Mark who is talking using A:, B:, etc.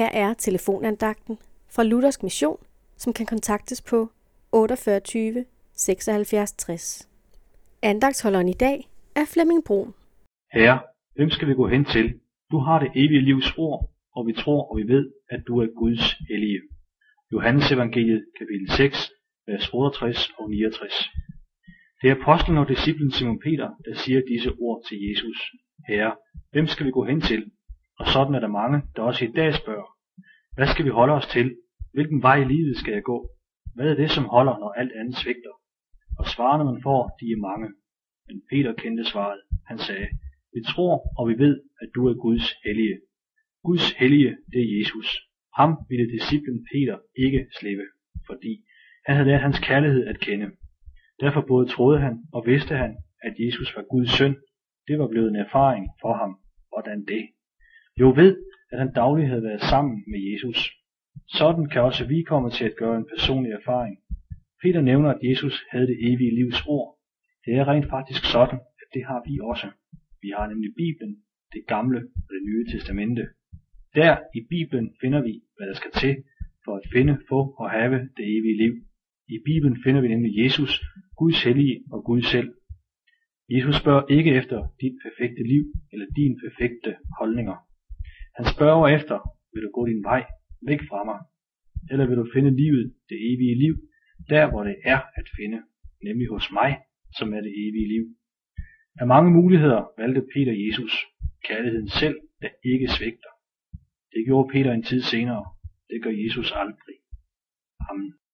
A: Her er telefonandagten fra Luthersk Mission, som kan kontaktes på 48 76 60. Andagtsholderen i dag er Flemming Brun.
B: Herre, hvem skal vi gå hen til? Du har det evige livs ord, og vi tror og vi ved, at du er Guds hellige. Johannes evangeliet, kapitel 6, vers 68 og 69. Det er apostlen og disciplen Simon Peter, der siger disse ord til Jesus. Herre, hvem skal vi gå hen til? Og sådan er der mange, der også i dag spørger. Hvad skal vi holde os til? Hvilken vej i livet skal jeg gå? Hvad er det, som holder, når alt andet svigter? Og svarene man får, de er mange. Men Peter kendte svaret. Han sagde, vi tror og vi ved, at du er Guds hellige. Guds hellige, det er Jesus. Ham ville disciplen Peter ikke slippe, fordi han havde lært hans kærlighed at kende. Derfor både troede han og vidste han, at Jesus var Guds søn. Det var blevet en erfaring for ham. Hvordan det? Jo ved, at han dagligt havde været sammen med Jesus. Sådan kan også vi komme til at gøre en personlig erfaring. Peter nævner, at Jesus havde det evige livs ord. Det er rent faktisk sådan, at det har vi også. Vi har nemlig Bibelen, det gamle og det nye testamente. Der i Bibelen finder vi, hvad der skal til for at finde, få og have det evige liv. I Bibelen finder vi nemlig Jesus, Guds hellige og Gud selv. Jesus spørger ikke efter dit perfekte liv eller dine perfekte holdninger. Han spørger efter, vil du gå din vej væk fra mig? Eller vil du finde livet, det evige liv, der hvor det er at finde, nemlig hos mig, som er det evige liv? Af mange muligheder valgte Peter Jesus, kærligheden selv, der ikke svigter. Det gjorde Peter en tid senere. Det gør Jesus aldrig. Amen.